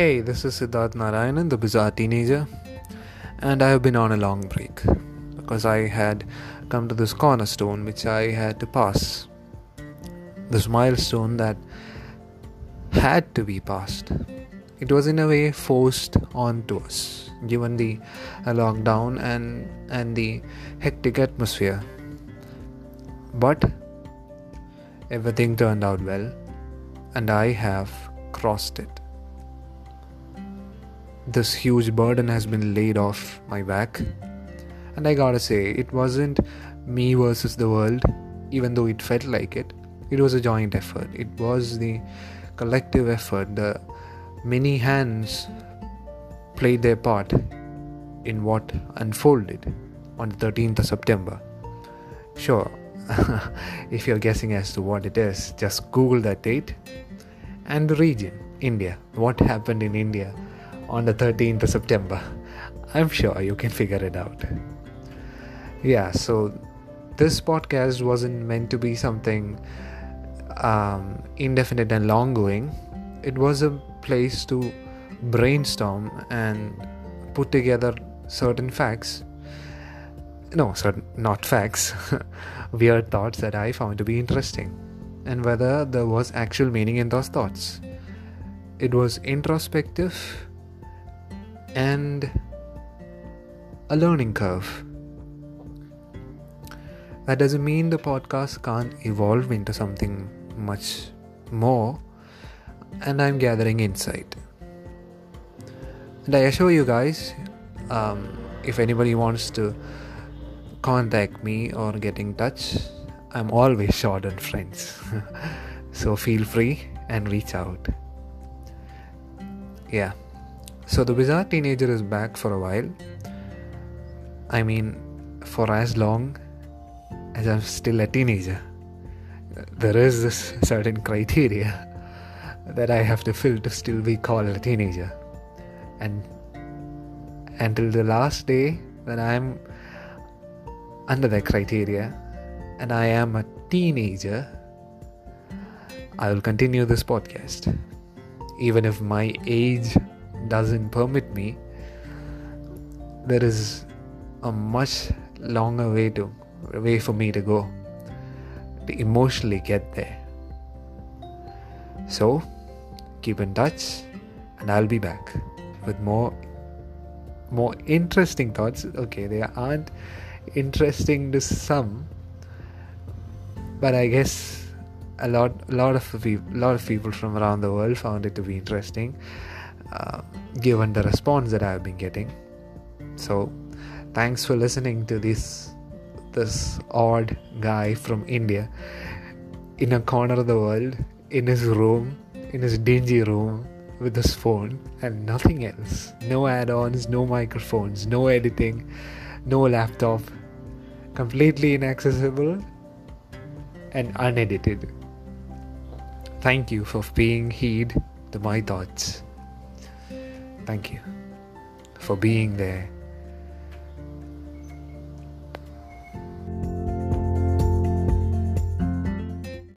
Hey, this is Siddharth Narayanan, the bizarre teenager, and I have been on a long break because I had come to this cornerstone which I had to pass. This milestone that had to be passed. It was in a way forced onto us, given the uh, lockdown and, and the hectic atmosphere. But everything turned out well, and I have crossed it this huge burden has been laid off my back. And I gotta say, it wasn't me versus the world, even though it felt like it. It was a joint effort. It was the collective effort. The many hands played their part in what unfolded on the 13th of September. Sure, if you're guessing as to what it is, just Google that date and the region, India. What happened in India on the 13th of September. I'm sure you can figure it out. Yeah, so this podcast wasn't meant to be something um, indefinite and long going. It was a place to brainstorm and put together certain facts. No, certain, not facts, weird thoughts that I found to be interesting, and whether there was actual meaning in those thoughts. It was introspective and a learning curve. That doesn't mean the podcast can't evolve into something much more, and I'm gathering insight. And I assure you guys, um, if anybody wants to contact me or get in touch, I'm always short on friends. so feel free and reach out. Yeah. So the bizarre teenager is back for a while. I mean, for as long as I'm still a teenager. There is this certain criteria that I have to fill to still be called a teenager. And until the last day that I'm under that criteria and I am a teenager, I will continue this podcast. Even if my age doesn't permit me, there is a much longer way to way for me to go to emotionally get there. So keep in touch and I'll be back with more more interesting thoughts. Okay, they aren't interesting to some, but I guess a lot a lot of people lot of people from around the world found it to be interesting uh, given the response that I've been getting. So, thanks for listening to this this odd guy from India in a corner of the world in his room, in his dingy room with his phone and nothing else. No add-ons, no microphones, no editing, no laptop. Completely inaccessible and unedited. Thank you for paying heed to my thoughts. Thank you for being there